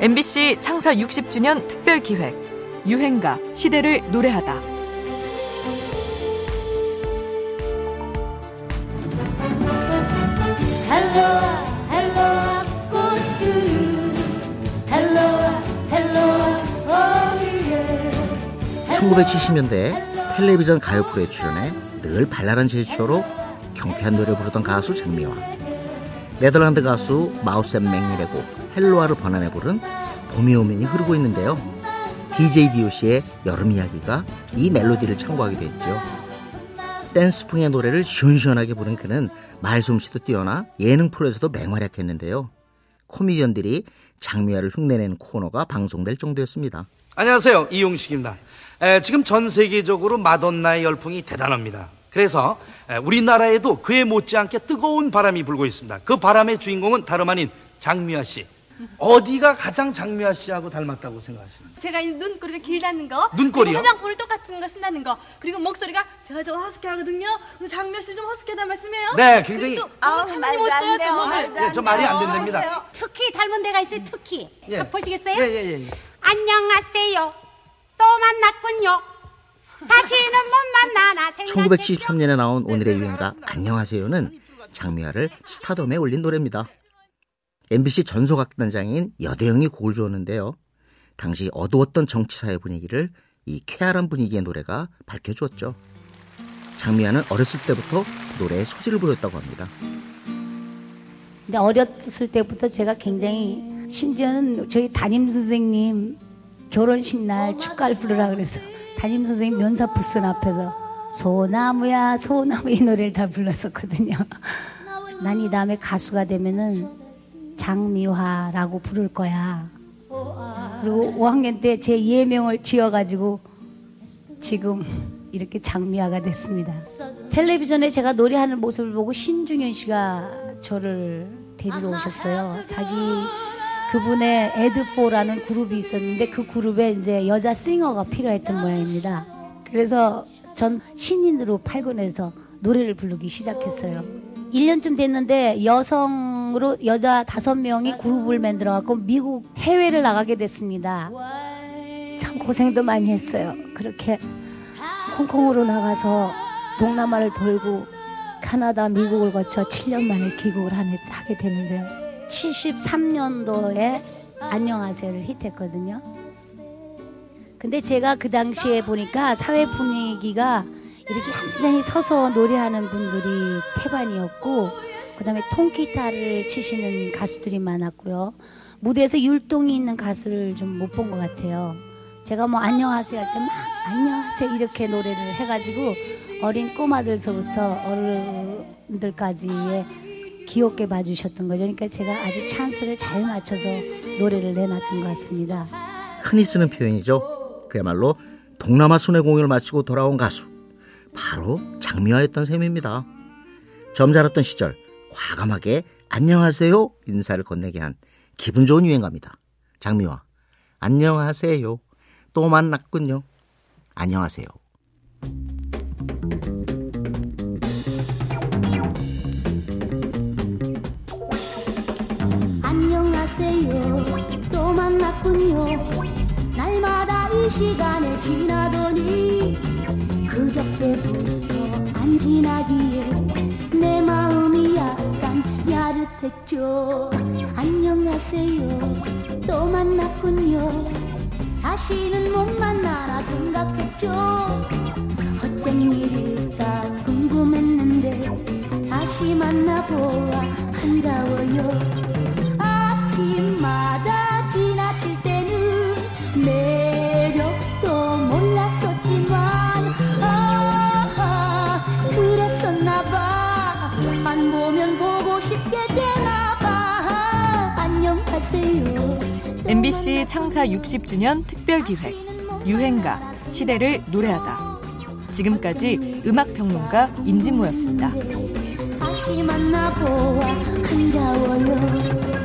MBC 창사 60주년 특별 기획 유행가 시대를 노래하다. 헬로와 헬로와 꽃들은 헬로와 헬로와 어리에 1970년대 텔레비전 가요 프로에 출연해 늘 발랄한 제스처로 경쾌한 노래 부르던 가수 장미화. 네덜란드 가수 마우스 앤 맥닐의 곡 Hello-A를 번안해 부른 봄이 오면이 흐르고 있는데요. DJ DOC의 여름 이야기가 이 멜로디를 참고하기도 했죠. 댄스풍의 노래를 시원시원하게 부른 그는 말솜씨도 뛰어나 예능 프로에서도 맹활약했는데요. 코미디언들이 장미화를 흉내내는 코너가 방송될 정도였습니다. 안녕하세요. 이용식입니다. 에, 지금 전 세계적으로 마돈나의 열풍이 대단합니다. 그래서 에, 우리나라에도 그에 못지않게 뜨거운 바람이 불고 있습니다. 그 바람의 주인공은 다름 아닌 장미화 씨. 어디가 가장 장미화 씨하고 닮았다고 생각하시나요? 제가 이 눈꼬리가 길다는 거 눈꼬리요? 그리고 화장품을 똑같은 거 쓴다는 거 그리고 목소리가 저저 허스키 하거든요 근데 장미아 씨좀 허스키하단 말씀이에요? 네, 굉장히- 그리고 또 아우, 한분이 말도 못안 떠요 돼요, 또 말도 몸을 예, 저 말이 안 된답니다. 특히 닮은 데가 있어요 특히 예. 자, 보시겠어요? 예, 예, 예. 예. 안녕하세요 또 만났군요 다시는 못 만나나 생각했죠 1973년에 나온 오늘의 유행가 안녕하세요는 장미화를 스타덤에 올린 노래입니다. MBC 전소각단장인 여대영이 곡을 주었는데요. 당시 어두웠던 정치사회 분위기를 이 쾌활한 분위기의 노래가 밝혀주었죠. 장미화는 어렸을 때부터 노래에 소질을 보였다고 합니다. 근데 어렸을 때부터 제가 굉장히 심지어는 저희 담임 선생님 결혼식 날 축가를 부르라 그래서 담임 선생님 면사부슨 앞에서 소나무야 소나무 이 노래를 다 불렀었거든요. 난 이 다음에 가수가 되면은 장미화라고 부를 거야. 그리고 5학년 때 제 예명을 지어가지고 지금 이렇게 장미화가 됐습니다. 텔레비전에 제가 노래하는 모습을 보고 신중현 씨가 저를 데리러 오셨어요. 자기 그분의 에드포라는 그룹이 있었는데 그 그룹에 이제 여자 싱어가 필요했던 모양입니다. 그래서 전 신인으로 팔곤해서 노래를 부르기 시작했어요. 1년쯤 됐는데 여성으로 여자 다섯 명이 그룹을 만들어 갖고 미국 해외를 나가게 됐습니다. 참 고생도 많이 했어요. 그렇게 홍콩으로 나가서 동남아를 돌고 카나다, 미국을 거쳐 7년 만에 귀국을 하게 되는데요. 73년도에 안녕하세요를 히트했거든요. 근데 제가 그 당시에 보니까 사회 분위기가 이렇게 한장히 서서 노래하는 분들이 태반이었고 그다음에 통기타를 치시는 가수들이 많았고요. 무대에서 율동이 있는 가수를 좀 못 본 것 같아요. 제가 뭐 안녕하세요 할 때 막 안녕하세요 이렇게 노래를 해가지고 어린 꼬마들서부터 어른들까지의 귀엽게 봐주셨던 거죠. 그러니까 제가 아주 찬스를 잘 맞춰서 노래를 내놨던 것 같습니다. 흔히 쓰는 표현이죠. 그야말로 동남아 순회 공연을 마치고 돌아온 가수. 바로 장미화였던 셈입니다. 점잖았던 시절 과감하게 안녕하세요 인사를 건네게 한 기분 좋은 유행가입니다. 장미화 안녕하세요 또 만났군요. 안녕하세요. 시간에 지나더니 그저께부터 안 지나기에 내 마음이 약간 야릇했죠. 안녕하세요. 또 만났군요. 다시는 못 만나나 생각했죠. 어쩐 일일까 궁금했는데 다시 만나보아 반가워요 MBC 창사 60주년 특별 기획 유행가 시대를 노래하다. 지금까지 음악 평론가 임진모였습니다. 다시 만나보아 반가워요